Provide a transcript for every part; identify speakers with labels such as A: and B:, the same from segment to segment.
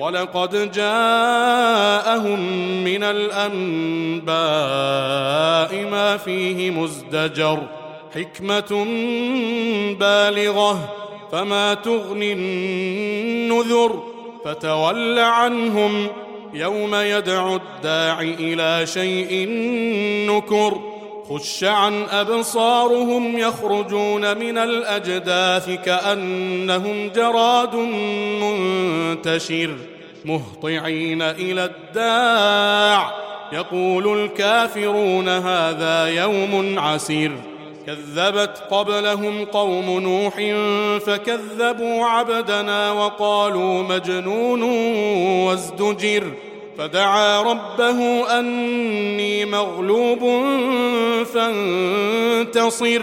A: ولقد جاءهم من الأنباء ما فيه مزدجر حكمة بالغة فما تغني النذر فتول عنهم يوم يدعو الداع إلى شيء نكر خش عن أبصارهم يخرجون من الأجداث كأنهم جراد منتشر. مهطعين إلى الداع. يقول الكافرون هذا يوم عسير. كذبت قبلهم قوم نوح فكذبوا عبدنا وقالوا مجنون وازدجر. فدعا ربه أني مغلوب فانتصر.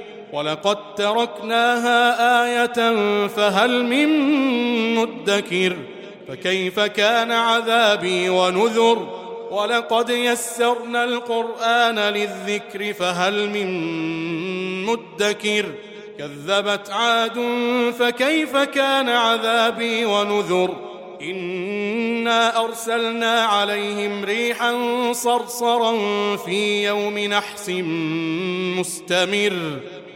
A: ولقد تركناها إيه فهل من مدكر فكيف كان عذابي ونذر ولقد يسرنا القران للذكر فهل من مدكر كذبت عاد فكيف كان عذابي ونذر انا ارسلنا عليهم ريحا صرصرا في يوم نحس مستمر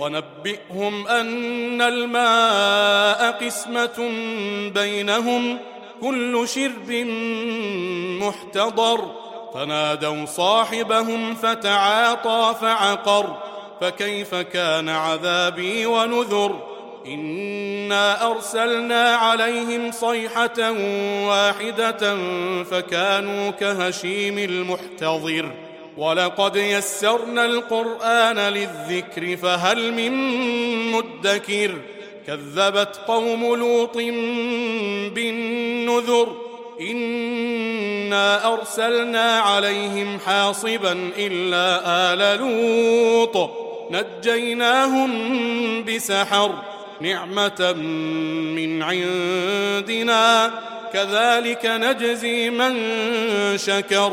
A: ونبئهم أن الماء قسمة بينهم كل شرب محتضر. فنادوا صاحبهم فتعاطى فعقر فكيف كان عذابي ونذر؟ إنا أرسلنا عليهم صيحة واحدة فكانوا كهشيم المحتضر. ولقد يسرنا القرآن للذكر فهل من مدكر؟ كذبت قوم لوط بالنذر إنا أرسلنا عليهم حاصبا إلا آل لوط. نجيناهم بسحر نعمة من عندنا كذلك نجزي من شكر.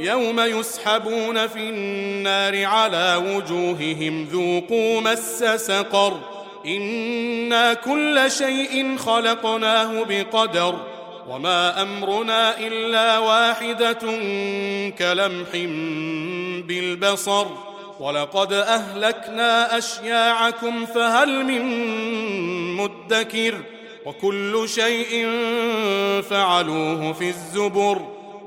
A: يوم يسحبون في النار على وجوههم ذوقوا مس سقر. إنا كل شيء خلقناه بقدر وما أمرنا إلا واحدة كلمح بالبصر. ولقد أهلكنا أشياعكم فهل من مدكر؟ وكل شيء فعلوه في الزبر.